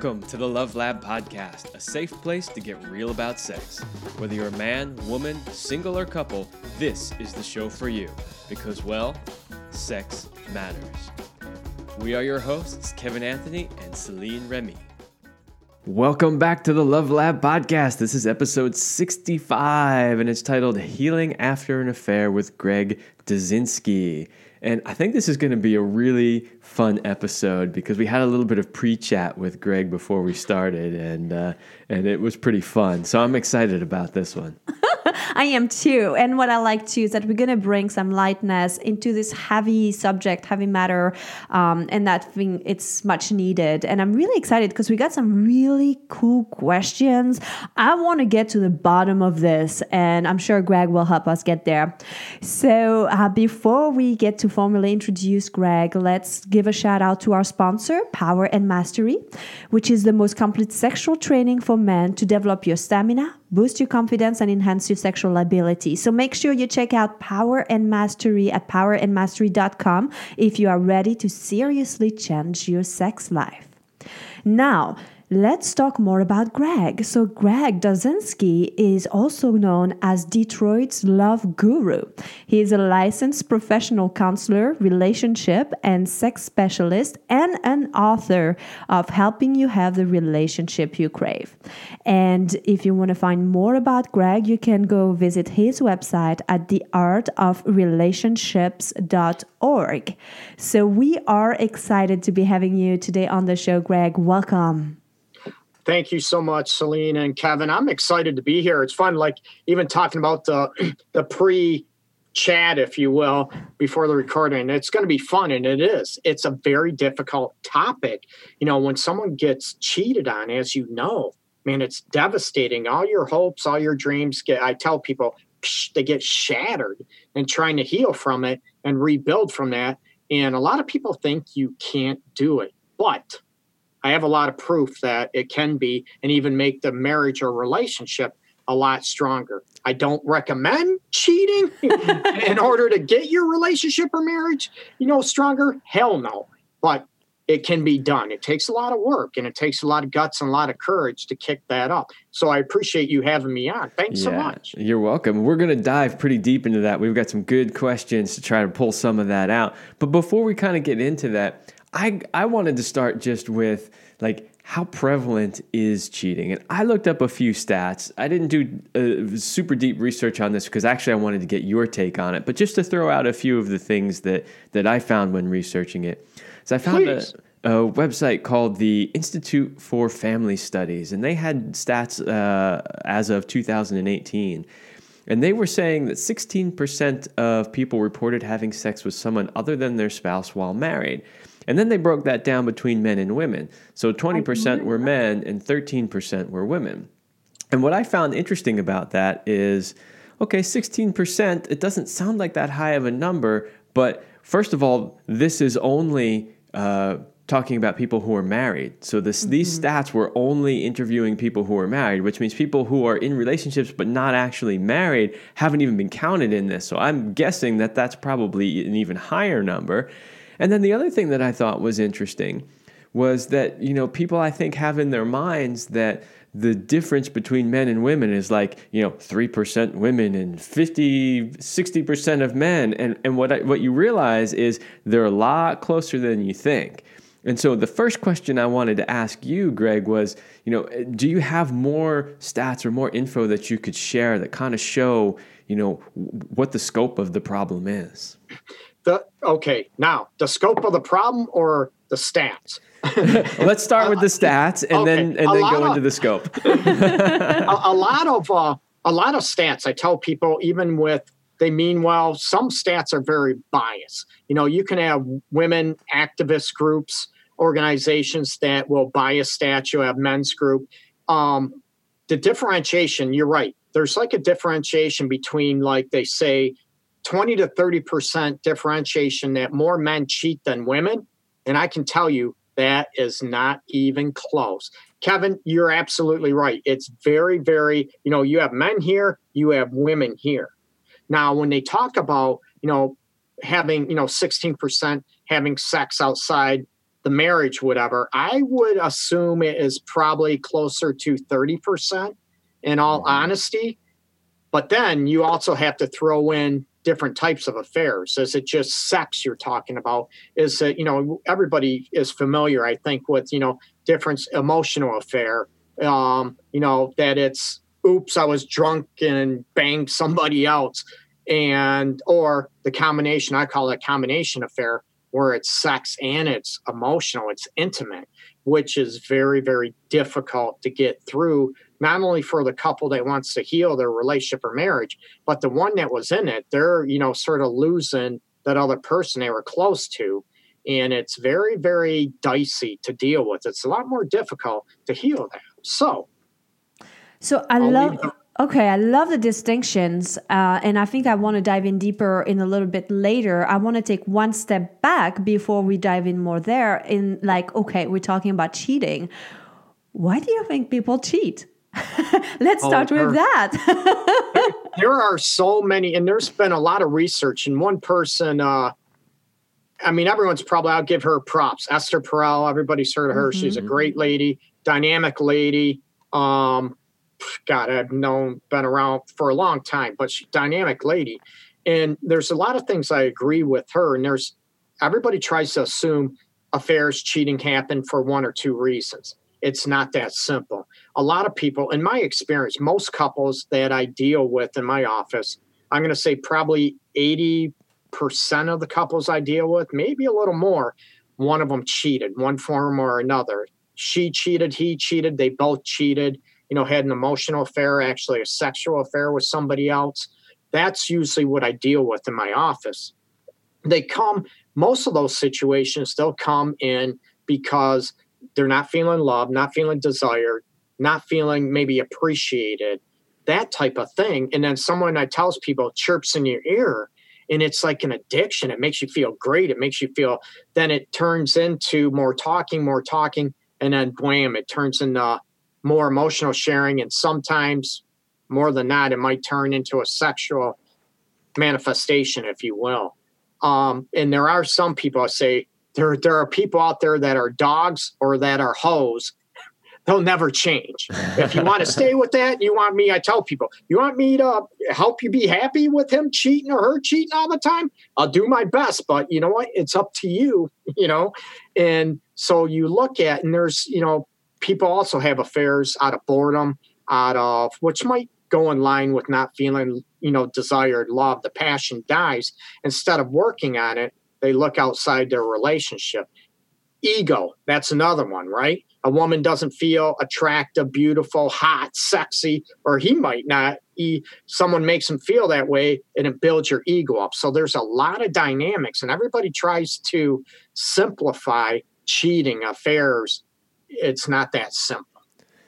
Welcome to the Love Lab Podcast, a safe place to get real about sex. Whether you're a man, woman, single, or couple, this is the show for you. Because, well, sex matters. We are your hosts, Kevin Anthony and Celine Remy. Welcome back to the Love Lab Podcast. This is episode 65, and it's titled Healing After an Affair with Greg Dudzinski. And I think this is going to be a really fun episode because we had a little bit of pre-chat with Greg before we started, and uh, and it was pretty fun. So I'm excited about this one. I am too. And what I like too is that we're to bring some lightness into this heavy subject, heavy matter, um, and that thing it's much needed. And I'm really excited because we got some really cool questions. I want to get to the bottom of this, and I'm sure Greg will help us get there. So uh, before we get to formally introduce Greg, let's give a shout out to our sponsor, Power and Mastery, which is the most complete sexual training for men to develop your stamina boost your confidence and enhance your sexual ability. So make sure you check out Power and Mastery at powerandmastery.com if you are ready to seriously change your sex life. Now, Let's talk more about Greg. So, Greg Dudzinski is also known as Detroit's love guru. He is a licensed professional counselor, relationship and sex specialist, and an author of Helping You Have the Relationship You Crave. And if you want to find more about Greg, you can go visit his website at theartofrelationships.org. So, we are excited to be having you today on the show, Greg. Welcome. Thank you so much, Celine and Kevin. I'm excited to be here. It's fun, like even talking about the the pre chat, if you will, before the recording. It's going to be fun, and it is. It's a very difficult topic. You know, when someone gets cheated on, as you know, man, it's devastating. All your hopes, all your dreams get. I tell people they get shattered, and trying to heal from it and rebuild from that. And a lot of people think you can't do it, but I have a lot of proof that it can be and even make the marriage or relationship a lot stronger. I don't recommend cheating in order to get your relationship or marriage, you know, stronger. Hell no. But it can be done. It takes a lot of work and it takes a lot of guts and a lot of courage to kick that up. So I appreciate you having me on. Thanks yeah, so much. You're welcome. We're going to dive pretty deep into that. We've got some good questions to try to pull some of that out. But before we kind of get into that, I I wanted to start just with like how prevalent is cheating? And I looked up a few stats. I didn't do uh, super deep research on this because actually I wanted to get your take on it, but just to throw out a few of the things that that I found when researching it. So I found a, a, website called the Institute for Family Studies, and they had stats uh, as of 2018. And they were saying that 16% of people reported having sex with someone other than their spouse while married. And then they broke that down between men and women. So 20% were men and 13% were women. And what I found interesting about that is okay, 16%, it doesn't sound like that high of a number, but first of all, this is only uh, talking about people who are married. So this, mm-hmm. these stats were only interviewing people who are married, which means people who are in relationships but not actually married haven't even been counted in this. So I'm guessing that that's probably an even higher number. And then the other thing that I thought was interesting was that, you know, people I think have in their minds that the difference between men and women is like, you know, 3% women and 50, 60% of men. And, and what, I, what you realize is they're a lot closer than you think. And so the first question I wanted to ask you, Greg, was, you know, do you have more stats or more info that you could share that kind of show, you know, what the scope of the problem is? The okay now the scope of the problem or the stats? Let's start with the stats and okay. then and then go of, into the scope. A, a, lot of uh, a lot of stats i tell people even with they mean well some stats are very biased. You know you can have women activist groups organizations that will bias stats you have men's group. Um, the differentiation you're right there's like a differentiation between like they say 20 to 30% differentiation that more men cheat than women. And I can tell you that is not even close. Kevin, you're absolutely right. It's very, very, you know, you have men here, you have women here. Now, when they talk about, you know, having, you know, 16% having sex outside the marriage, whatever, I would assume it is probably closer to 30% in all Mm-hmm. honesty. But then you also have to throw in different types of affairs. Is it just sex you're talking about? Is it, you know, everybody is familiar, I think, with, you know, different emotional affair. Um, you know, that it's oops, I was drunk and banged somebody else. And or the combination, I call it combination affair, where it's sex and it's emotional, it's intimate, which is very, very difficult to get through, not only for the couple that wants to heal their relationship or marriage, but the one that was in it, they're, you know, sort of losing that other person they were close to. And it's very, very dicey to deal with. It's a lot more difficult to heal that. So, So I I'll love. Okay, I love the distinctions, uh, and I think I want to dive in deeper in a little bit later. I want to take one step back before we dive in more there. In like, okay, we're talking about cheating. Why do you think people cheat? Let's Oh, start with that. there are so many, and there's been a lot of research. And one person, uh, I mean, everyone's probably, I'll give her props. Esther Perel, everybody's heard of her. She's a great lady, dynamic lady. Um, God, I've known, been around for a long time, but she's dynamic lady. And there's a lot of things I agree with her. And there's, everybody tries to assume affairs, cheating happen for one or two reasons. It's not that simple. A lot of people, in my experience, most couples that I deal with in my office, I'm going to say probably 80% of the couples I deal with, maybe a little more, one of them cheated, one form or another. She cheated, he cheated, they both cheated, you know, had an emotional affair, actually a sexual affair with somebody else. That's usually what I deal with in my office. They come, most of those situations, they'll come in because they're not feeling love, not feeling desired, not feeling maybe appreciated, that type of thing. And then someone that tells people chirps in your ear, and it's like an addiction. It makes you feel great. It makes you feel. Then it turns into more talking, more talking, and then wham! It turns into more emotional sharing, and sometimes more than that, it might turn into a sexual manifestation, if you will. Um, and there are some people I say there there are people out there that are dogs or that are hoes. They'll never change. If you want to stay with that, you want me. I tell people, you want me to help you be happy with him cheating or her cheating all the time. I'll do my best, but you know what? It's up to you. You know, and so you look at and there's you know people also have affairs out of boredom, out of which might go in line with not feeling you know desired love. The passion dies instead of working on it they look outside their relationship. Ego, that's another one, right? A woman doesn't feel attractive, beautiful, hot, sexy, or he might not. He, someone makes him feel that way and it builds your ego up. So there's a lot of dynamics, and everybody tries to simplify cheating, affairs. It's not that simple.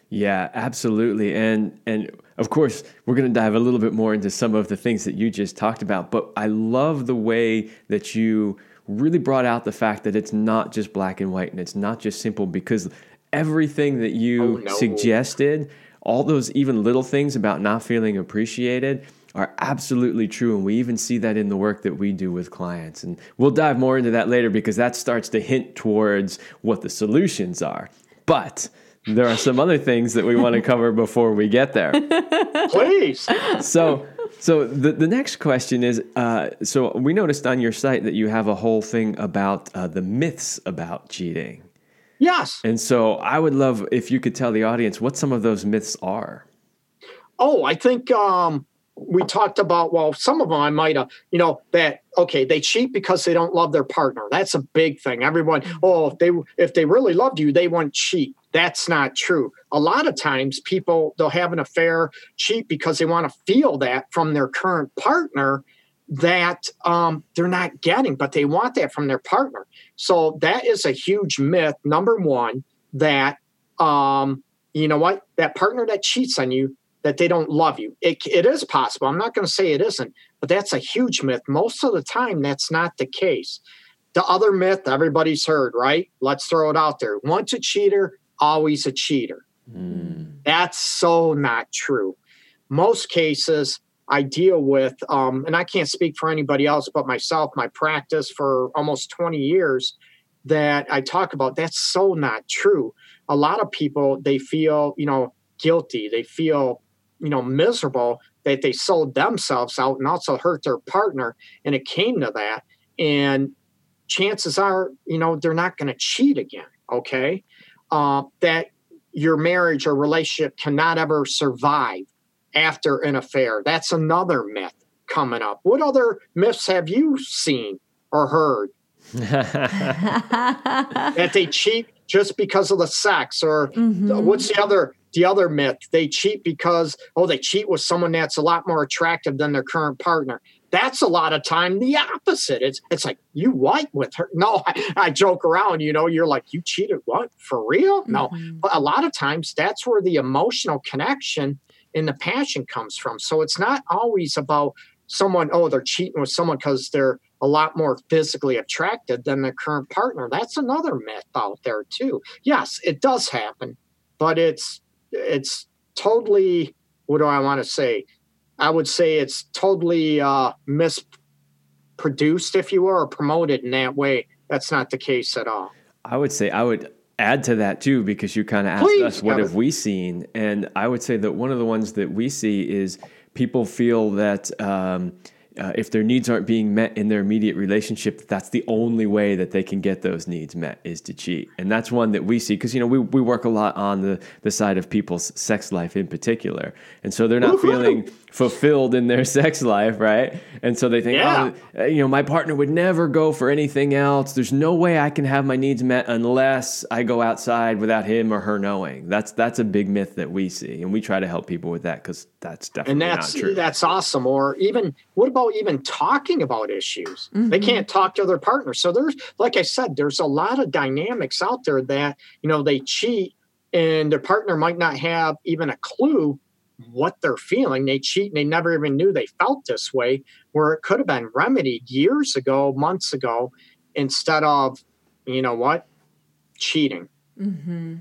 Yeah, absolutely. And and of course, we're going to dive a little bit more into some of the things that you just talked about, but I love the way that you really brought out the fact that it's not just black and white and it's not just simple because everything that you Oh, no. suggested, all those even little things about not feeling appreciated are absolutely true and we even see that in the work that we do with clients and we'll dive more into that later because that starts to hint towards what the solutions are. But there are some other things that we want to cover before we get there. Please. So, so the, the next question is uh, so we noticed on your site that you have a whole thing about uh, the myths about cheating. yes. And so I would love if you could tell the audience what some of those myths are. Oh, I think um, we talked about, well, some of them I might have, you know, that, okay, they cheat because they don't love their partner. That's a big thing. Everyone, oh, if they, if they really loved you, they wouldn't cheat. That's not true. A lot of times people, they'll have an affair, cheat because they want to feel that from their current partner that um, they're not getting, but they want that from their partner. So that is a huge myth. Number one, that, um, you know what, that partner that cheats on you, that they don't love you. It, it is possible. I'm not going to say it isn't, but that's a huge myth. Most of the time, that's not the case. The other myth everybody's heard, right? Let's throw it out there. Once a cheater, always a cheater. That's so not true. Most cases I deal with, um, and I can't speak for anybody else but myself, my practice for almost 20 years, that I talk about, that's so not true. A lot of people, they feel, you know, guilty. They feel, you know, miserable that they sold themselves out and also hurt their partner. And it came to that. And chances are, you know, they're not going to cheat again. Okay. Uh, that your marriage or relationship cannot ever survive after an affair. That's another myth coming up. What other myths have you seen or heard? that they cheat just because of the sex or mm-hmm. what's the other the other myth? They cheat because oh they cheat with someone that's a lot more attractive than their current partner. That's a lot of time the opposite. It's it's like you what with her. No I, I joke around you know you're like you cheated what? For real? No. Mm-hmm. but a lot of times that's where the emotional connection and the passion comes from. So it's not always about someone oh they're cheating with someone because they're a lot more physically attracted than their current partner that's another myth out there too yes it does happen but it's it's totally what do I want to say? I would say it's totally uh, misproduced, if you will, or promoted in that way. That's not the case at all. I would say I would add to that too because you kind of asked Please, us what have we seen, and I would say that one of the ones that we see is people feel that. Um, uh, if their needs aren't being met in their immediate relationship, that's the only way that they can get those needs met is to cheat. And that's one that we see because, you know, we, we work a lot on the, the side of people's sex life in particular. And so they're not Woo-hoo! feeling fulfilled in their sex life, right? And so they think, yeah. oh, you know, my partner would never go for anything else. There's no way I can have my needs met unless I go outside without him or her knowing. That's that's a big myth that we see, and we try to help people with that because that's definitely and that's not true. that's awesome. Or even what about even talking about issues? Mm-hmm. They can't talk to their partner. So there's, like I said, there's a lot of dynamics out there that you know they cheat and their partner might not have even a clue what they're feeling. They cheat and they never even knew they felt this way, where it could have been remedied years ago, months ago, instead of, you know what, cheating. Mm-hmm.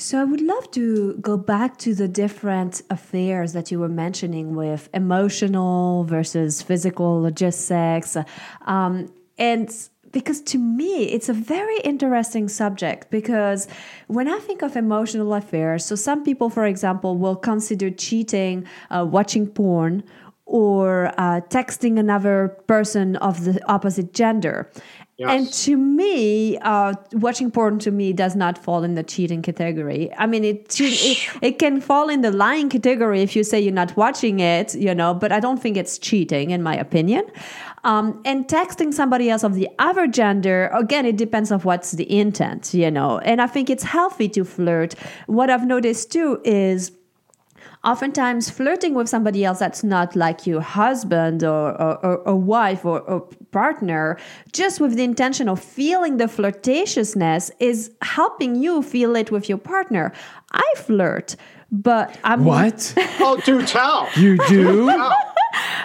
So I would love to go back to the different affairs that you were mentioning with emotional versus physical sex. Um, and because to me it's a very interesting subject because when i think of emotional affairs so some people for example will consider cheating uh, watching porn or uh, texting another person of the opposite gender Yes. And to me, uh, watching porn to me does not fall in the cheating category. I mean, it, it it can fall in the lying category if you say you're not watching it, you know. But I don't think it's cheating, in my opinion. Um, and texting somebody else of the other gender, again, it depends on what's the intent, you know. And I think it's healthy to flirt. What I've noticed too is oftentimes flirting with somebody else that's not like your husband or, or, or wife or, or, partner, just with the intention of feeling the flirtatiousness, is helping you feel it with your partner. I flirt, but I'm. What? oh, do tell. You do?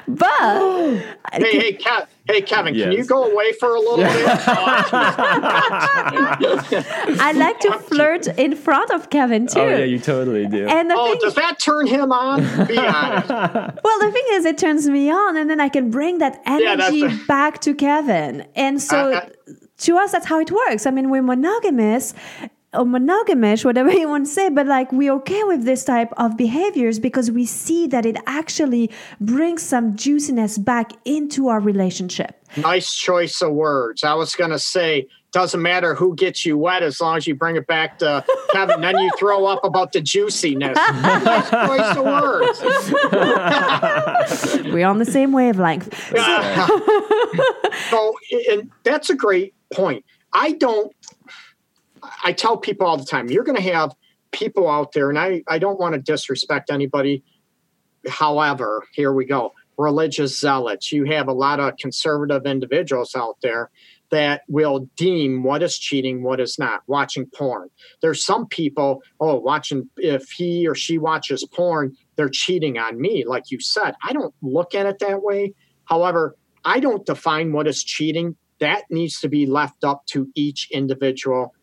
But. hey, hey, Kat. Hey, Kevin, yes. can you go away for a little bit? I like to flirt in front of Kevin too. Oh yeah, you totally do. And oh, thing, does that turn him on? Be honest. well, the thing is, it turns me on, and then I can bring that energy yeah, back to Kevin. And so, uh, uh, to us, that's how it works. I mean, we're monogamous, or monogamish, whatever you want to say, but like we're okay with this type of behaviors because we see that it actually brings some juiciness back into our relationship. Nice choice of words. I was going to say, doesn't matter who gets you wet as long as you bring it back to Kevin. then you throw up about the juiciness. nice choice of words. We're on the same wavelength. so, and that's a great point. I don't I tell people all the time, you're going to have people out there, and I, I don't want to disrespect anybody. However, here we go religious zealots. You have a lot of conservative individuals out there that will deem what is cheating, what is not. Watching porn. There's some people, oh, watching, if he or she watches porn, they're cheating on me. Like you said, I don't look at it that way. However, I don't define what is cheating. That needs to be left up to each individual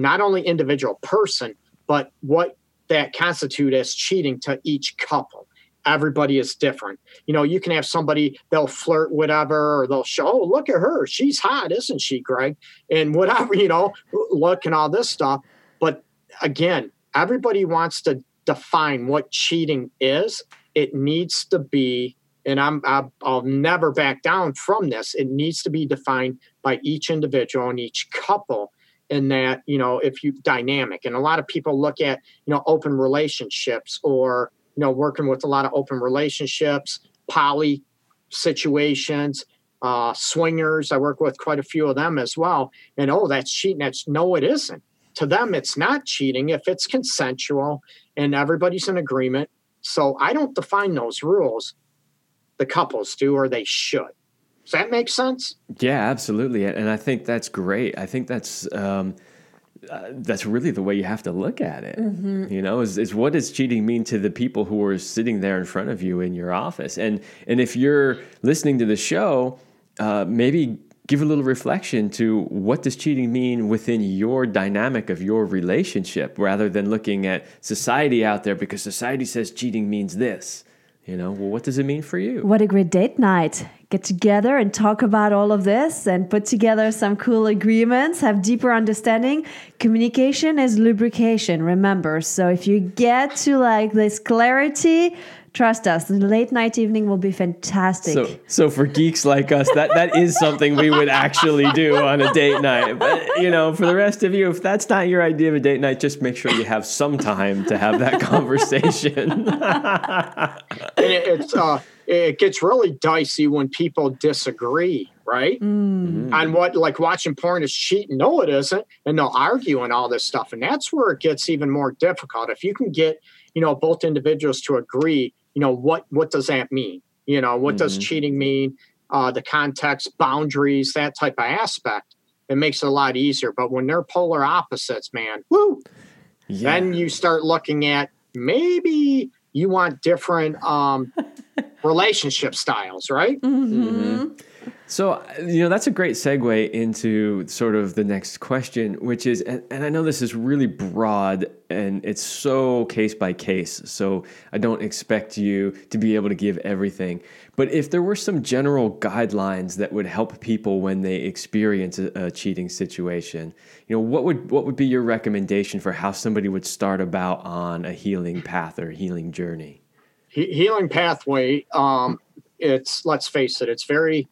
not only individual person, but what that constitute as cheating to each couple. everybody is different. You know, you can have somebody they'll flirt, whatever, or they'll show, oh, look at her, she's hot, isn't she, Greg? And whatever, you know, look and all this stuff. But again, everybody wants to define what cheating is. It needs to be, and I'm I'll, I'll never back down from this. It needs to be defined by each individual and each couple in that you know if you dynamic and a lot of people look at you know open relationships or you know, working with a lot of open relationships, poly situations, uh, swingers. I work with quite a few of them as well. And oh, that's cheating. That's no, it isn't. To them, it's not cheating if it's consensual and everybody's in agreement. So I don't define those rules. The couples do, or they should. Does that make sense? Yeah, absolutely. And I think that's great. I think that's um, uh, that's really the way you have to look at it. Mm-hmm. You know, is, is what does cheating mean to the people who are sitting there in front of you in your office? And and if you're listening to the show, uh, maybe give a little reflection to what does cheating mean within your dynamic of your relationship, rather than looking at society out there because society says cheating means this. You know, well, what does it mean for you? What a great date night. Get together and talk about all of this and put together some cool agreements, have deeper understanding. Communication is lubrication, remember. So if you get to like this clarity, Trust us, the late night evening will be fantastic. So, so for geeks like us, that, that is something we would actually do on a date night. But you know, for the rest of you, if that's not your idea of a date night, just make sure you have some time to have that conversation. it, it's uh, it gets really dicey when people disagree, right? Mm. On what, like watching porn is cheating. No, it isn't, and they'll argue and all this stuff, and that's where it gets even more difficult. If you can get you know both individuals to agree you know what what does that mean you know what mm-hmm. does cheating mean uh, the context boundaries that type of aspect it makes it a lot easier but when they're polar opposites man woo yeah. then you start looking at maybe you want different um, relationship styles right mm-hmm. Mm-hmm. So, you know, that's a great segue into sort of the next question, which is, and, and, I know this is really broad and it's so case by case. So I don't expect you to be able to give everything. But if there were some general guidelines that would help people when they experience a, a cheating situation, you know, what would what would be your recommendation for how somebody would start about on a healing path or healing journey? He- healing pathway. Um, it's let's face it, it's very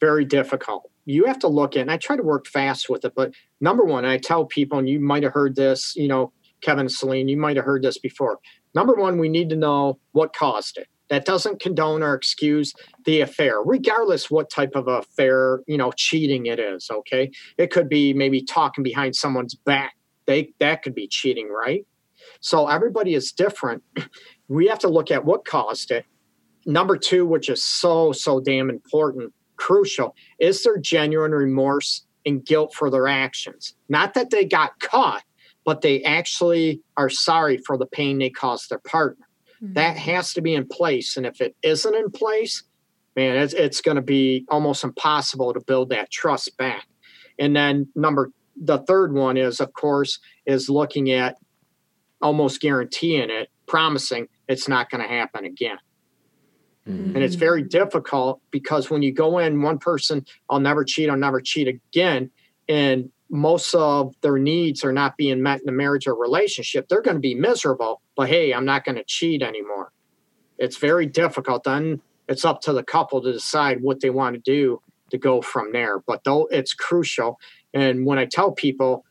very difficult. You have to look at, and I try to work fast with it, but number one, I tell people, and you might have heard this, you know, Kevin Celine, you might have heard this before. Number one, we need to know what caused it. That doesn't condone or excuse the affair, regardless what type of affair, you know, cheating it is. Okay. It could be maybe talking behind someone's back. They that could be cheating, right? So everybody is different. We have to look at what caused it. Number two, which is so, so damn important, crucial. Is there genuine remorse and guilt for their actions? Not that they got caught, but they actually are sorry for the pain they caused their partner. Mm-hmm. That has to be in place. And if it isn't in place, man, it's, it's going to be almost impossible to build that trust back. And then number the third one is, of course, is looking at almost guaranteeing it, promising it's not going to happen again. Mm-hmm. And it's very difficult because when you go in, one person, I'll never cheat, I'll never cheat again. And most of their needs are not being met in a marriage or relationship. They're going to be miserable, but hey, I'm not going to cheat anymore. It's very difficult. Then it's up to the couple to decide what they want to do to go from there. But though it's crucial. And when I tell people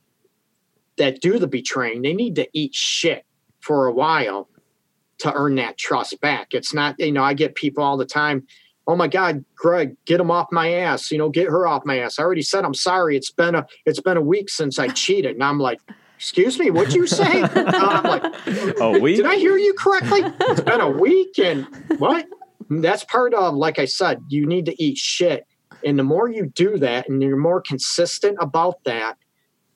that do the betraying, they need to eat shit for a while to earn that trust back. It's not, you know, I get people all the time, oh my God, Greg, get him off my ass, you know, get her off my ass. I already said I'm sorry. It's been a it's been a week since I cheated. And I'm like, excuse me, what'd you say? I'm like, oh, a week? Did I hear you correctly? It's been a week and what? That's part of, like I said, you need to eat shit. And the more you do that and you're more consistent about that,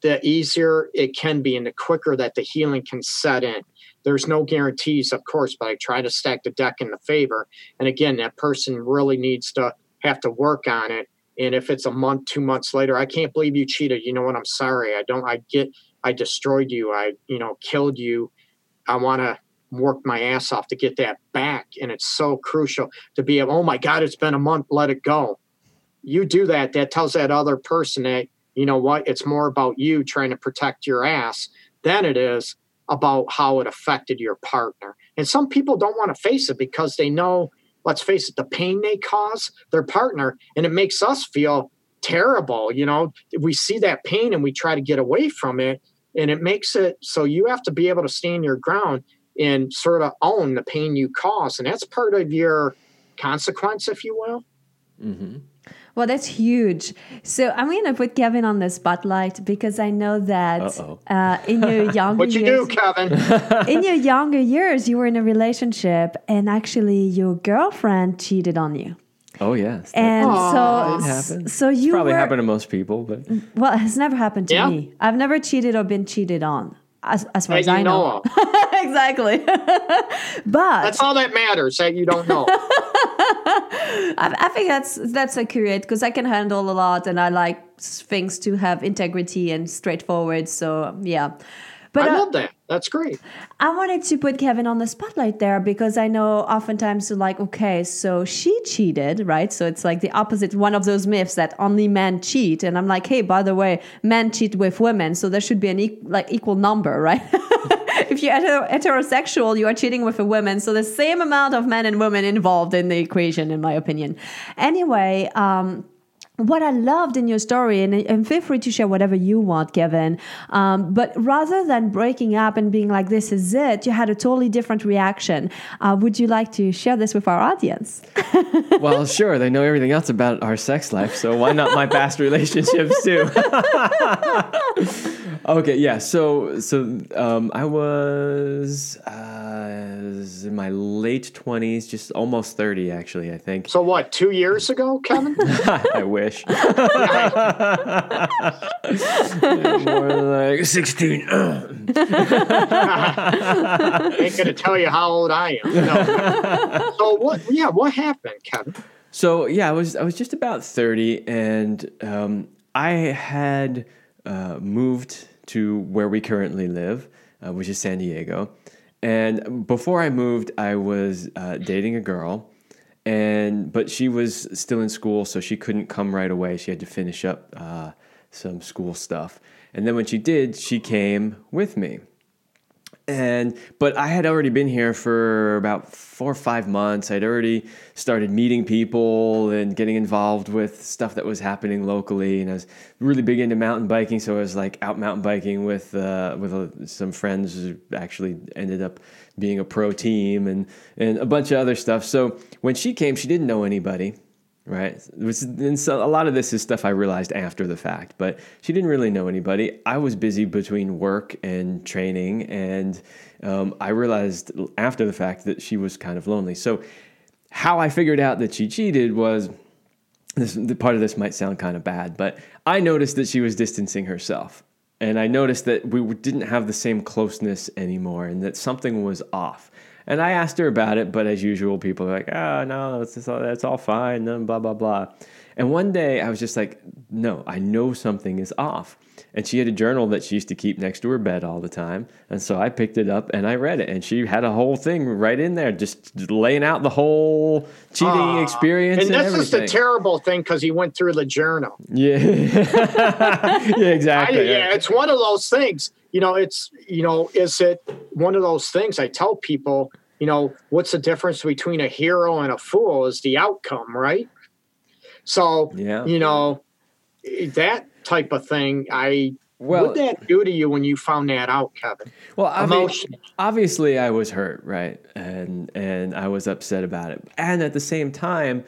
the easier it can be and the quicker that the healing can set in. There's no guarantees, of course, but I try to stack the deck in the favor. And again, that person really needs to have to work on it. And if it's a month, two months later, I can't believe you cheated. You know what? I'm sorry. I don't, I get, I destroyed you. I, you know, killed you. I want to work my ass off to get that back. And it's so crucial to be able, oh my God, it's been a month, let it go. You do that, that tells that other person that, you know what, it's more about you trying to protect your ass than it is about how it affected your partner. And some people don't want to face it because they know, let's face it, the pain they cause their partner, and it makes us feel terrible. You know, we see that pain and we try to get away from it. And it makes it so you have to be able to stand your ground and sort of own the pain you cause. And that's part of your consequence, if you will. Mm-hmm. Well, that's huge. So I'm going to put Kevin on the spotlight because I know that uh, in your younger what you years, do, Kevin? in your younger years, you were in a relationship, and actually your girlfriend cheated on you. Oh yes, that And Aw. did so, happen. so you probably were, happened to most people, but Well, it has never happened to Yeah. me. I've never cheated or been cheated on, as, as far that as I know. know exactly. but That's all that matters that you don't know. I, I think that's that's accurate because I can handle a lot and I like things to have integrity and straightforward. So yeah. But I uh, love that. That's great. I wanted to put Kevin on the spotlight there because I know oftentimes you're like, okay, so she cheated, right? So it's like the opposite, one of those myths that only men cheat. And I'm like, hey, by the way, men cheat with women, so there should be an e- like equal number, right? if you're heter- heterosexual, you are cheating with a woman, so the same amount of men and women involved in the equation, in my opinion. Anyway, um, what I loved in your story, and, and feel free to share whatever you want, Kevin. Um, but rather than breaking up and being like, this is it, you had a totally different reaction. Uh, would you like to share this with our audience? well, sure, they know everything else about our sex life, so why not my past relationships too? okay, yeah. So, so um, I was, uh, in my late twenties, just almost thirty, actually. I think. So what? Two years ago, Kevin? I wish. More like sixteen. I ain't gonna tell you how old I am. No. so what? Yeah, what happened, Kevin? So yeah, I was I was just about thirty, and um, I had uh, moved to where we currently live, uh, which is San Diego. And before I moved, I was uh, dating a girl, and but she was still in school, so she couldn't come right away. She had to finish up uh, some school stuff, and then when she did, she came with me and but I had already been here for about four or five months. I'd already started meeting people and getting involved with stuff that was happening locally, and I was really big into mountain biking. So I was like out mountain biking with uh, with uh, some friends who actually ended up being a pro team and and a bunch of other stuff. So when she came, she didn't know anybody right? And so a lot of this is stuff I realized after the fact, but she didn't really know anybody. I was busy between work and training, and um, I realized after the fact that she was kind of lonely. So, how I figured out that she cheated was this, the part of this might sound kind of bad, but I noticed that she was distancing herself. And I noticed that we didn't have the same closeness anymore and that something was off. And I asked her about it, but as usual, people are like, oh, no, it's, all, that's all fine, and blah, blah, blah. And one day I was just like, no, I know something is off. And she had a journal that she used to keep next to her bed all the time. And so I picked it up and I read it. And she had a whole thing right in there, just laying out the whole cheating Aw. experience. And And, that's just a terrible thing because he went through the journal. Yeah. yeah, I, exactly. yeah, it's one of those things. You know, it's you know, is it one of those things? I tell people, you know, what's the difference between a hero and a fool? Is the outcome, right? So, Yeah. you know, that type of thing. I Well, what did that do to you when you found that out, Kevin? well, I mean, obviously I was hurt, right? And and I was upset about it. And at the same time,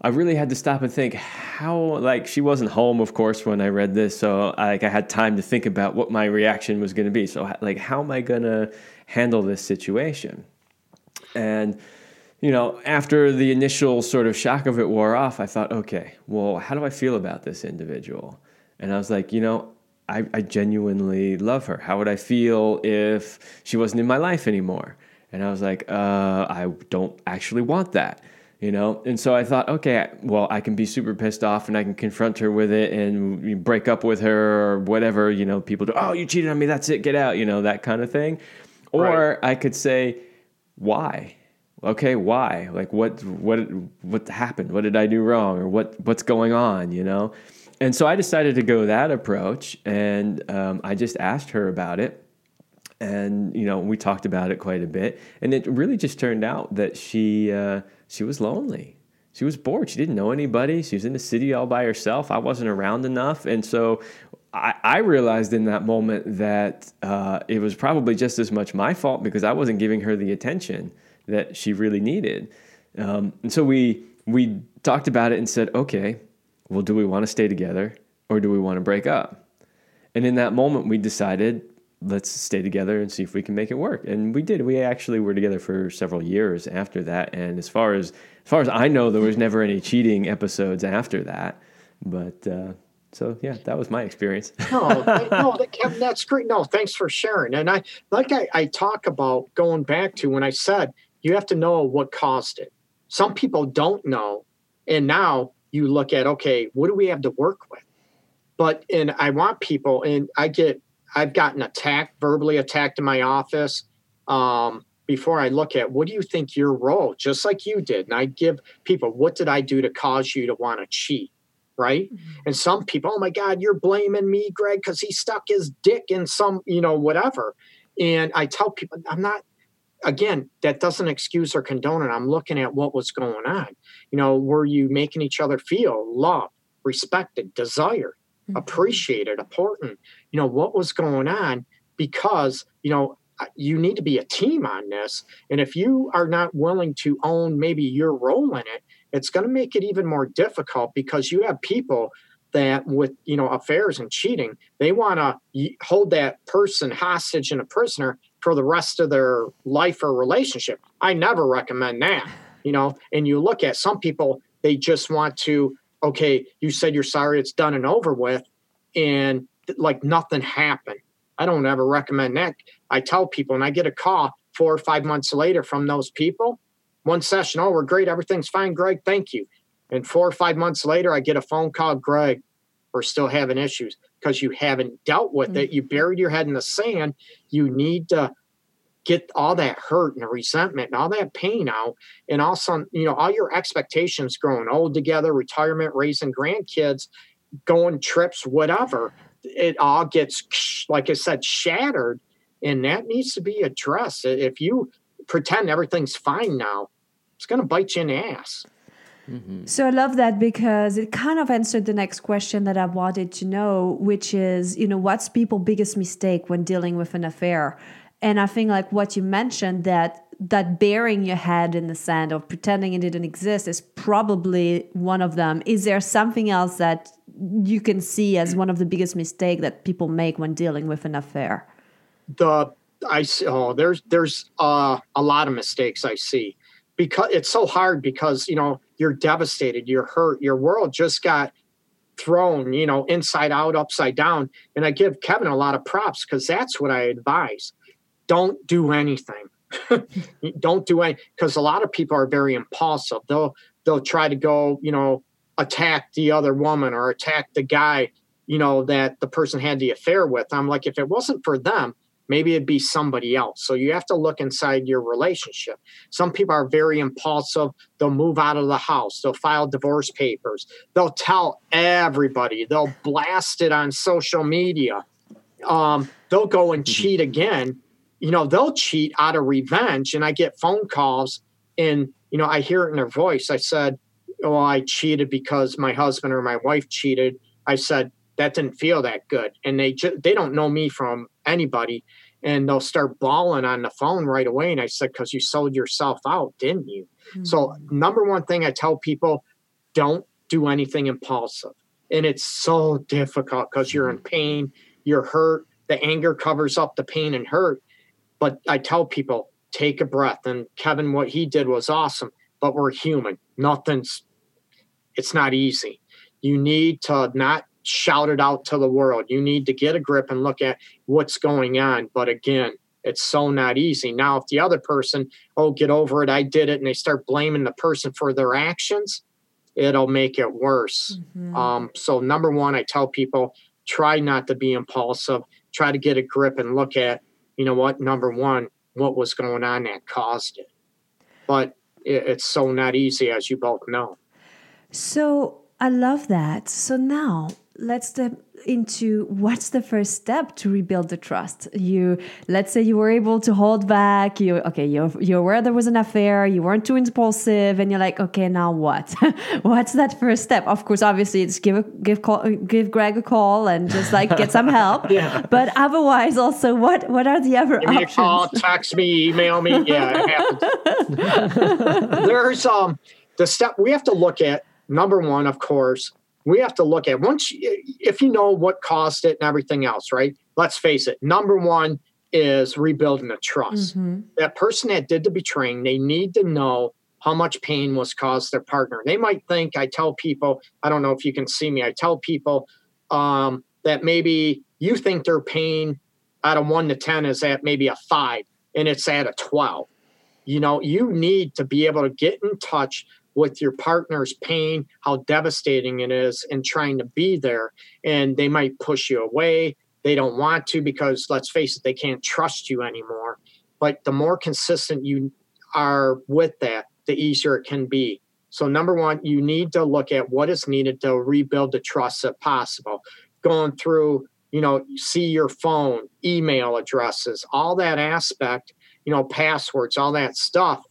I really had to stop and think how like she wasn't home of course when I read this, so like I had time to think about what my reaction was going to be. So like how am I going to handle this situation? And you know, after the initial sort of shock of it wore off, I thought, okay, well, how do I feel about this individual? And I was like, you know, I, I genuinely love her. How would I feel if she wasn't in my life anymore? And I was like, uh, I don't actually want that, you know? And so I thought, okay, well, I can be super pissed off and I can confront her with it and break up with her or whatever, you know, people do, oh, you cheated on me, that's it, get out, you know, that kind of thing. Or Right. I could say, why? Okay, why? Like what what what happened? What did I do wrong or what what's going on, you know? And so I decided to go that approach and um, I just asked her about it and you know we talked about it quite a bit and it really just turned out that she uh, she was lonely. She was bored. She didn't know anybody. She was in the city all by herself. I wasn't around enough and so i, I realized in that moment that uh, it was probably just as much my fault because i wasn't giving her the attention that she really needed. Um, and so we we talked about it and said okay well do we want to stay together or do we want to break up? And in that moment we decided let's stay together and see if we can make it work. And we did. We actually were together for several years after that. And as far as as far as I know, there was never any cheating episodes after that. But uh, so yeah, that was my experience. no, no, Kevin, that's great. No, thanks for sharing. And I like I, I talk about going back to when I said you have to know what caused it. Some people don't know, and now you look at okay, what do we have to work with? But and I want people, and I get I've gotten attacked, verbally attacked in my office. Um, before I look at what do you think your role, just like you did, and I give people what did I do to cause you to want to cheat, right? Mm-hmm. And some people, oh my God, you're blaming me, Greg, because he stuck his dick in some, you know, whatever. And I tell people, I'm not. Again, that doesn't excuse or condone it. I'm looking at what was going on. You know, were you making each other feel loved, respected, desired? Mm-hmm. appreciated, important. You know, what was going on because, you know, you need to be a team on this. And if you are not willing to own maybe your role in it, it's going to make it even more difficult because you have people that with you know affairs and cheating they want to hold that person hostage and a prisoner for the rest of their life or relationship i never recommend that you know and you look at some people they just want to okay, you said you're sorry, it's done and over with, and like nothing happened. I don't ever recommend that. I tell people, and I get a call four or five months later from those people. One session, oh, we're great, everything's fine, Greg, thank you. And four or five months later, I get a phone call, Greg, we're still having issues because you haven't dealt with mm-hmm. it. You buried your head in the sand. You need to get all that hurt and resentment and all that pain out and also you know all your expectations growing old together retirement raising grandkids going trips whatever it all gets like i said shattered and that needs to be addressed if you pretend everything's fine now it's going to bite you in the ass mm-hmm. So I love that because it kind of answered the next question that I wanted to know, which is, you know, what's people's biggest mistake when dealing with an affair? And I think like what you mentioned that that burying your head in the sand or pretending it didn't exist is probably one of them. Is there something else that you can see as one of the biggest mistake that people make when dealing with an affair? The I see. oh there's there's uh, a lot of mistakes I see because it's so hard because you know you're devastated, you're hurt, your world just got thrown, you know, inside out, upside down. And I give Kevin a lot of props because that's what I advise don't do anything. don't do any because a lot of people are very impulsive. They'll they'll try to go, you know, attack the other woman or attack the guy, you know, that the person had the affair with. I'm like, if it wasn't for them, maybe it'd be somebody else. So you have to look inside your relationship. Some people are very impulsive. They'll move out of the house. They'll file divorce papers. They'll tell everybody. They'll blast it on social media. Um, they'll go and mm-hmm. cheat again you know, they'll cheat out of revenge. And I get phone calls and, you know, I hear it in their voice. I said, Oh, I cheated because my husband or my wife cheated. I said, that didn't feel that good. And they just, they don't know me from anybody. And they'll start bawling on the phone right away. And I said, because you sold yourself out, didn't you? Mm-hmm. So, number one thing I tell people don't do anything impulsive. And it's so difficult because you're in pain, you're hurt, the anger covers up the pain and hurt. But I tell people, take a breath. And Kevin, what he did was awesome, but we're human. Nothing's, it's not easy. You need to not shout it out to the world. You need to get a grip and look at what's going on. But again, it's so not easy. Now, if the other person, oh, get over it, I did it, and they start blaming the person for their actions, it'll make it worse. Mm-hmm. Um, so, number one, I tell people try not to be impulsive, try to get a grip and look at you know what? Number one, what was going on that caused it. But it, it's so not easy, as you both know. So I love that. So now let's step into what's the first step to rebuild the trust? You let's say you were able to hold back you okay you're, you're aware there was an affair you weren't too impulsive and you're like okay now what? What's that first step? Of course obviously it's give a, give call, give greg a call and just like get some help. Yeah. but otherwise also what what are the other Give options me a call text me email me. Yeah it happens. There's um the step we have to look at number one of course we have to look at once you, if you know what caused it and everything else right? Let's face it number one is rebuilding the trust. Mm-hmm. that person that did the betraying they need to know how much pain was caused their partner. They might think i tell people i don't know if you can see me i tell people um, that maybe you think their pain out of 1 to 10 is at maybe a 5 and it's at a 12 you know you need to be able to get in touch with your partner's pain, how devastating it is, and trying to be there. And they might push you away. They don't want to because, let's face it, they can't trust you anymore. But the more consistent you are with that, the easier it can be. So, number one, you need to look at what is needed to rebuild the trust if possible. Going through, you know, see your phone, email addresses, all that aspect, you know, passwords, all that stuff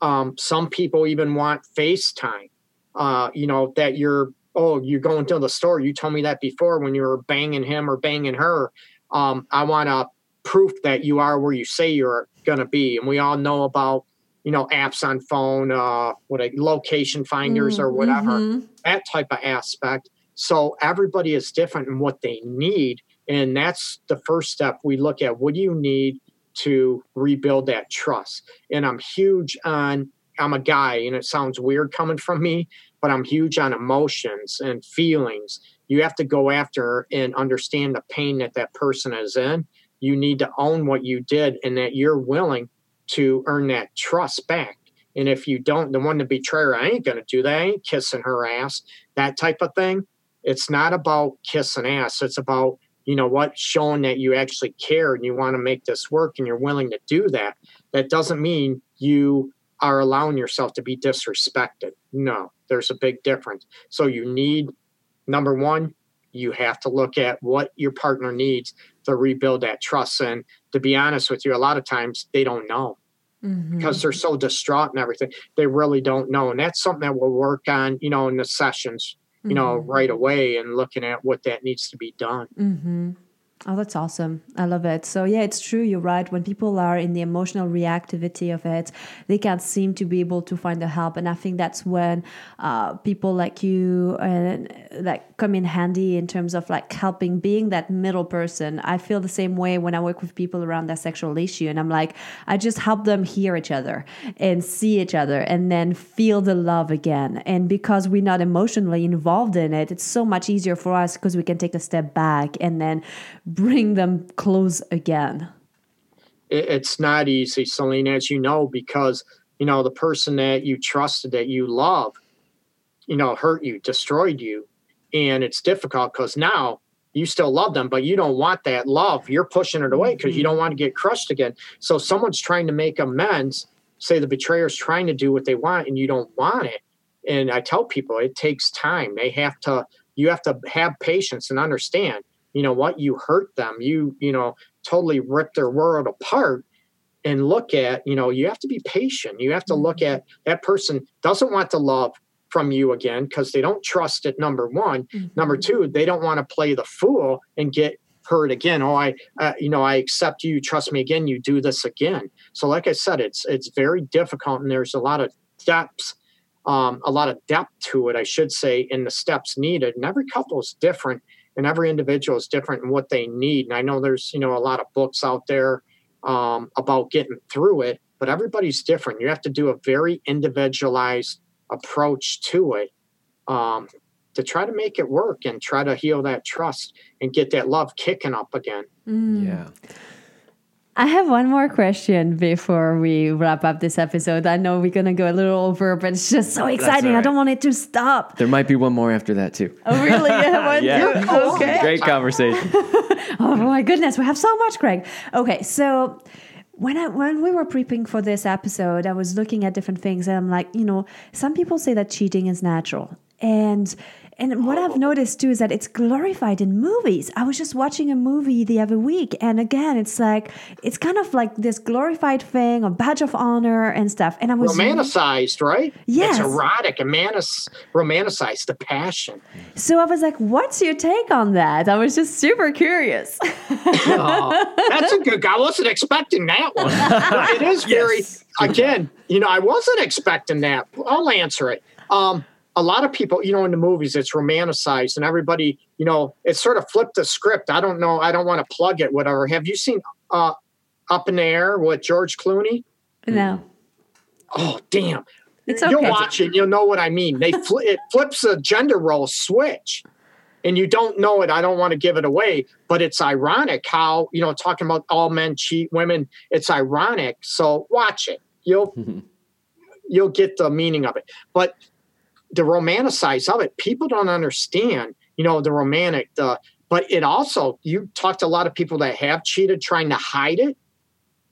um, some people even want FaceTime. Uh, you know that you're oh you're going to the store. You told me that before when you were banging him or banging her. Um, I want a proof that you are where you say you're going to be. And we all know about you know apps on phone, uh, what a location finders mm, or whatever mm-hmm. that type of aspect. So everybody is different in what they need, and that's the first step we look at. What do you need? To rebuild that trust. And I'm huge on, I'm a guy, and it sounds weird coming from me, but I'm huge on emotions and feelings. You have to go after and understand the pain that that person is in. You need to own what you did and that you're willing to earn that trust back. And if you don't, the one to betrayer, I ain't going to do that. I ain't kissing her ass, that type of thing. It's not about kissing ass. It's about you know what showing that you actually care and you want to make this work and you're willing to do that that doesn't mean you are allowing yourself to be disrespected. No there's a big difference. So you need number one you have to look at what your partner needs to rebuild that trust. And to be honest with you a lot of times they don't know mm-hmm. because they're so distraught and everything they really don't know. And that's something that we'll work on you know in the sessions you mm-hmm. know, right away and looking at what that needs to be done. Mm-hmm. Oh, that's awesome. I love it. So, yeah, it's true. You're right. When people are in the emotional reactivity of it, they can't seem to be able to find the help. And I think that's when uh, people like you and like come in handy in terms of like helping being that middle person. I feel the same way when I work with people around their sexual issue. And I'm like, I just help them hear each other and see each other and then feel the love again. And because we're not emotionally involved in it, it's so much easier for us because we can take a step back and then bring them close again? It's not easy, Celine, as you know, because you know the person that you trusted, that you love, you know, hurt you, destroyed you, and it's difficult because now you still love them, but you don't want that love. You're pushing it away because mm-hmm. you don't want to get crushed again. So someone's trying to make amends. Say the betrayer's trying to do what they want, and you don't want it. And I tell people it takes time. They have to. You have to have patience and understand you know what you hurt them. You you know totally rip their world apart and look at you know you have to be patient. You have to look mm-hmm. at that person doesn't want the love from you again because they don't trust it number one. Mm-hmm. number two they don't want to play the fool and get hurt again. Oh i uh, you know i accept you trust me again you do this again. So like i said it's it's very difficult and there's a lot of depths um, a lot of depth to it i should say in the steps needed. And every couple is different and every individual is different in what they need. And I know there's you know a lot of books out there um, about getting through it, but everybody's different. You have to do a very individualized approach to it um, to try to make it work and try to heal that trust and get that love kicking up again. Mm. Yeah. I have one more question before we wrap up this episode. I know we're going to go a little over, but it's just so exciting. Right. I don't want it to stop. There might be one more after that, too. Oh, really? Yeah. yeah. Okay. Great conversation. oh, my goodness. We have so much, Greg. Okay. So when I when we were prepping for this episode, I was looking at different things, and I'm like, you know, some people say that cheating is natural, and and what I've noticed too is that it's glorified in movies. I was just watching a movie the other week, and again, it's like it's kind of like this glorified thing, a badge of honor and stuff. And I was romanticized, right? Yes. It's erotic and manis- romanticized, the passion. So I was like, "What's your take on that?" I was just super curious. Oh, that's a good. I wasn't expecting that one. But it is very. Yes. Again, you know, I wasn't expecting that. I'll answer it. Um, a lot of people, you know, in the movies, it's romanticized, and everybody, you know, it's sort of flipped the script. I don't know. I don't want to plug it. Whatever. Have you seen uh, Up in the Air with George Clooney? no, Oh, damn. it's You'll watch it. You'll know what I mean. They fl- it flips a gender role switch, and you don't know it. I don't want to give it away, but it's ironic how you know talking about all men cheat women. It's ironic. So watch it. You'll you'll get the meaning of it. But the romanticize of it, people don't understand. You know the romantic. The but it also you talk to a lot of people that have cheated, trying to hide it.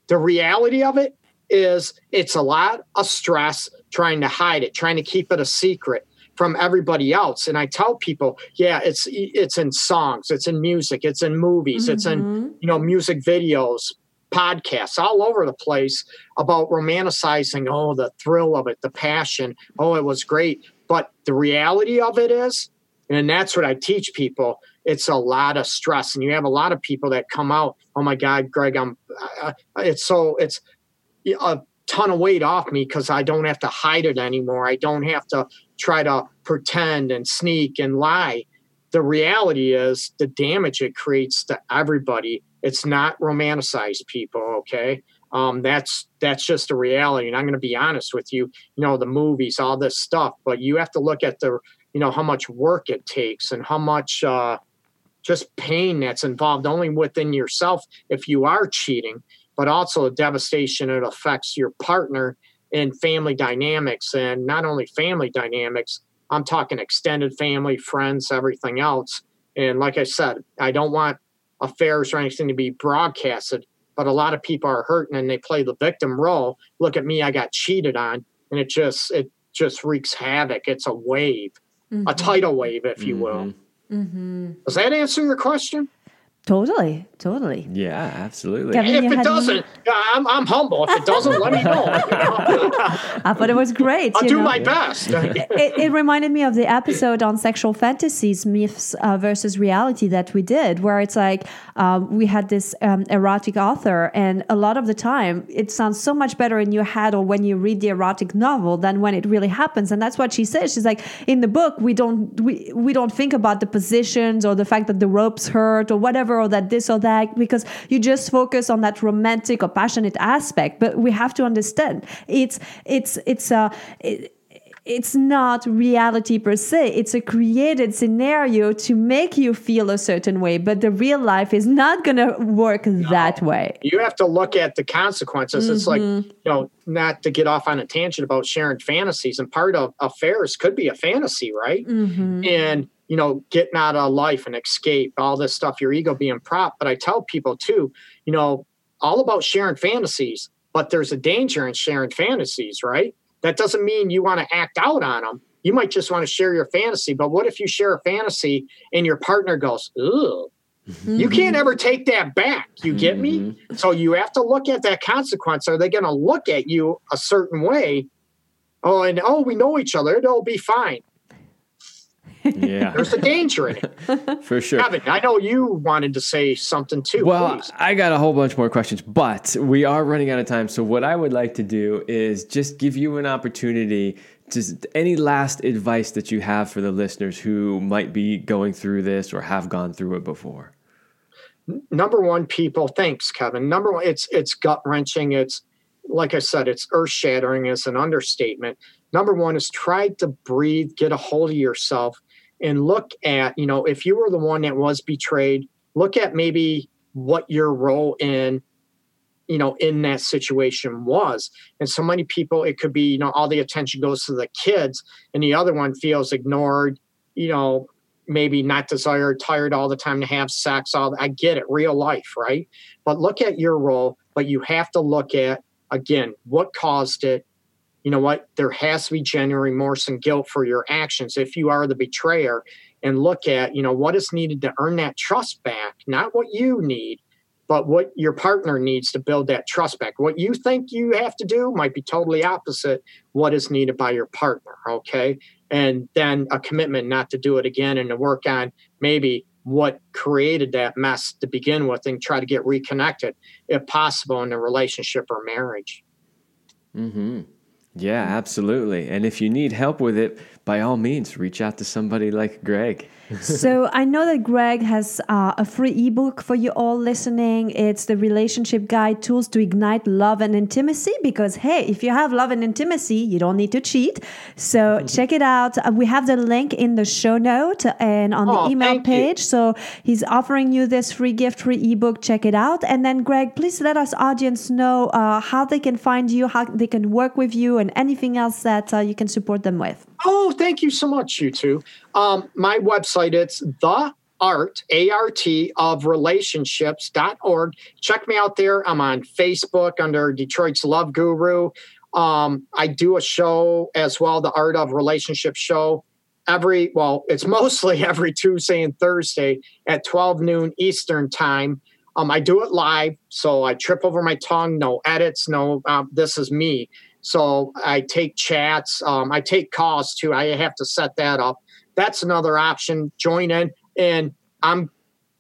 The reality of it is it's a lot of stress trying to hide it, trying to keep it a secret from everybody else. And I tell people, yeah, it's it's in songs, it's in music, it's in movies, it's in mm-hmm. you know music videos, podcasts, all over the place about romanticizing. Oh, the thrill of it, the passion. Oh, it was great. But the reality of it is, and that's what I teach people. It's a lot of stress, and you have a lot of people that come out. Oh my God, Greg, I'm. Uh, it's so it's a ton of weight off me because I don't have to hide it anymore. I don't have to try to pretend and sneak and lie. The reality is the damage it creates to everybody. It's not romanticized people, okay? Um, that's that's just a reality. And I'm going to be honest with you. You know, the movies, all this stuff, but you have to look at the, you know, how much work it takes and how much uh, just pain that's involved only within yourself if you are cheating but also the devastation it affects your partner and family dynamics and not only family dynamics i'm talking extended family friends everything else and like i said i don't want affairs or anything to be broadcasted but a lot of people are hurting and they play the victim role. Look at me i got cheated on and it just it just wreaks havoc. It's a wave a mm-hmm. tidal wave if you will. Mm-hmm. Mm-hmm. Does that answer your question Totally, totally. Yeah, absolutely. Kevin, if it doesn't, I'm, I'm humble. If it doesn't, let me know. I thought it was great. I'll you do know? my best. it, it reminded me of the episode on sexual fantasies, myths uh, versus reality that we did, where it's like um, we had this um, erotic author, and a lot of the time it sounds so much better in your head or when you read the erotic novel than when it really happens. And that's what she says. She's like, in the book, we don't we, we don't think about the positions or the fact that the ropes hurt or whatever, or that this or that, because you just focus on that romantic or passionate aspect. But we have to understand it's it's it's a. It, it's not reality per se. It's a created scenario to make you feel a certain way, but the real life is not going to work that way. you have to look at the consequences. It's like, mm-hmm. you know, not to get off on a tangent about sharing fantasies, and part of affairs could be a fantasy, right? Mm-hmm. And, you know, getting out of life and escape, all this stuff, your ego being prop. But I tell people too, you know, all about sharing fantasies, but there's a danger in sharing fantasies, right? That doesn't mean you want to act out on them. You might just want to share your fantasy. But what if you share a fantasy and your partner goes, "Ugh"? Mm-hmm. You can't ever take that back. You get me? Mm-hmm. So you have to look at that consequence. Are they going to look at you a certain way? Oh, and oh, we know each other. It'll be fine. Yeah, There's a danger in it. for sure. Kevin, I know you wanted to say something too. Well, please. I got a whole bunch more questions, but we are running out of time. So, what I would like to do is just give you an opportunity to any last advice that you have for the listeners who might be going through this or have gone through it before. number one people thanks kevin number one it's it's gut wrenching it's like i said it's earth shattering is an understatement number one is try to breathe get a hold of yourself and look at you know if you were the one that was betrayed look at maybe what your role in you know in that situation was and so many people it could be you know all the attention goes to the kids and the other one feels ignored you know maybe not desired, tired all the time to have sex. All I get it, real life, right? But look at your role. But you have to look at again what caused it. You know what? There has to be genuine remorse and guilt for your actions if you are the betrayer, and look at you know what is needed to earn that trust back, not what you need, but what your partner needs to build that trust back. What you think you have to do might be totally opposite what is needed by your partner. Okay. And then a commitment not to do it again and to work on maybe what created that mess to begin with and try to get reconnected if possible in a relationship or marriage. Mm-hmm. Yeah, absolutely. And if you need help with it, by all means, reach out to somebody like Greg. so I know that Greg has uh, a free ebook for you all listening. It's the Relationship Guide Tools to Ignite Love and Intimacy. Because, hey, if you have love and intimacy, you don't need to cheat. So check it out. Uh, we have the link in the show note and on Oh, the email thank you. page. So he's offering you this free gift, free ebook. Check it out. And then, Greg, please let us audience know uh, how they can find you, how they can work with you, and anything else that uh, you can support them with. Oh, thank you so much, you two. Um, my website, it's the art, A-R-T of relationships.org. Check me out there. I'm on Facebook under Detroit's Love Guru. Um, I do a show as well, the Art of Relationship show. Every well, it's mostly every Tuesday and Thursday at 12 noon Eastern time. Um, I do it live, so I trip over my tongue, no edits, no um, this is me. So I take chats, um, I take calls too. I have to set that up. That's another option. Join in, and I'm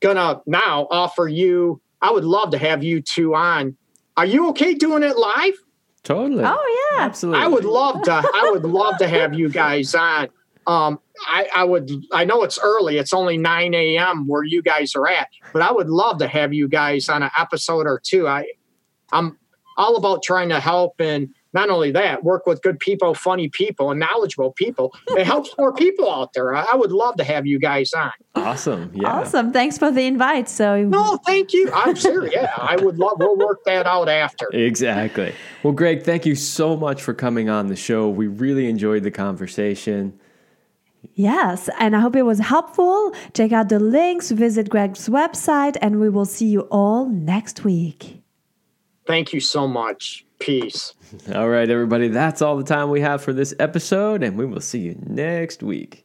gonna now offer you. I would love to have you two on. Are you okay doing it live? Totally. Oh, yeah. Absolutely. I would love to. I would love to have you guys on. Um, I, I would. I know it's early. It's only nine a.m. where you guys are at, but I would love to have you guys on an episode or two. I, I'm all about trying to help and not only that, work with good people, funny people, and knowledgeable people. It helps more people out there. I, I would love to have you guys on. Awesome. Yeah. Awesome. Thanks for the invite. So, No, thank you. I'm sure. Yeah, I would love. We'll work that out after. Exactly. Well, Greg, thank you so much for coming on the show. We really enjoyed the conversation. Yes, and I hope it was helpful. Check out the links, visit Greg's website, and we will see you all next week. Thank you so much. Peace. All right, everybody, that's all the time we have for this episode, and we will see you next week.